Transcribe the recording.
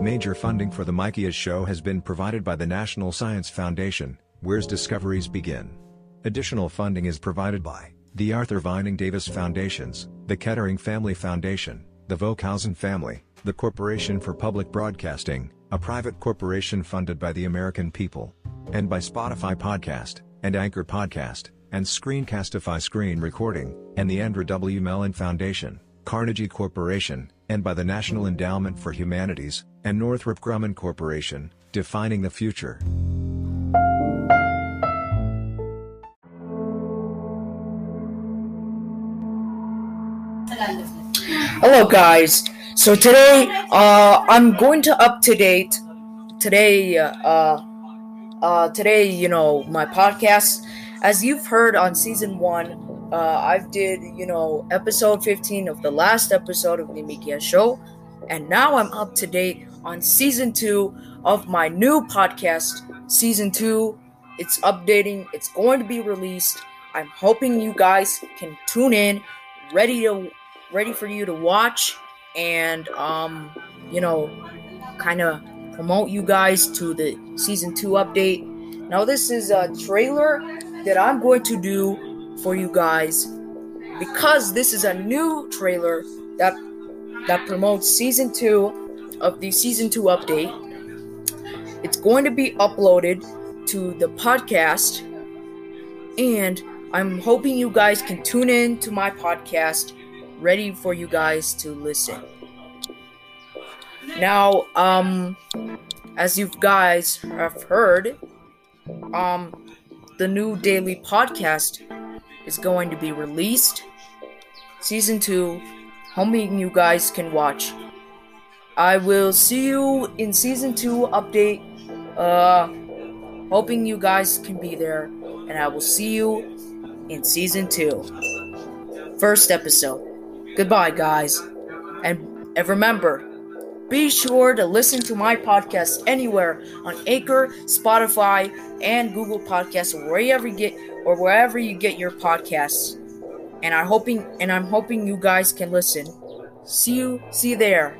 Major funding for the Mikias show has been provided by the National Science Foundation, where's discoveries begin. Additional funding is provided by the Arthur Vining Davis Foundations, the Kettering Family Foundation, the Vokhausen family, the Corporation for Public Broadcasting, a private corporation funded by the American people, and by Spotify Podcast, and Anchor Podcast, and Screencastify Screen Recording, and the Andrew W. Mellon Foundation, Carnegie Corporation, and by the National Endowment for Humanities, and Northrop Grumman Corporation, defining the future. Hello guys. So today, uh, I'm going to up to date today, uh, uh, today, you know, my podcast. As you've heard on season one, uh, I've did, you know, episode 15 of the last episode of the Mikia show. And now I'm up to date on season two of my new podcast, season two. It's updating. It's going to be released. I'm hoping you guys can tune in, ready to ready for you to watch and um you know kind of promote you guys to the season 2 update now this is a trailer that i'm going to do for you guys because this is a new trailer that that promotes season 2 of the season 2 update it's going to be uploaded to the podcast and i'm hoping you guys can tune in to my podcast ready for you guys to listen. Now, um, as you guys have heard, um, the new daily podcast is going to be released. Season 2, hoping you guys can watch. I will see you in season 2 update. Uh, hoping you guys can be there. And I will see you in season 2. First episode. Goodbye, guys. And, and remember, be sure to listen to my podcast anywhere on Anchor, Spotify, and Google Podcasts, wherever you get or wherever you get your podcasts. And I'm hoping and I'm hoping you guys can listen. See you see you there.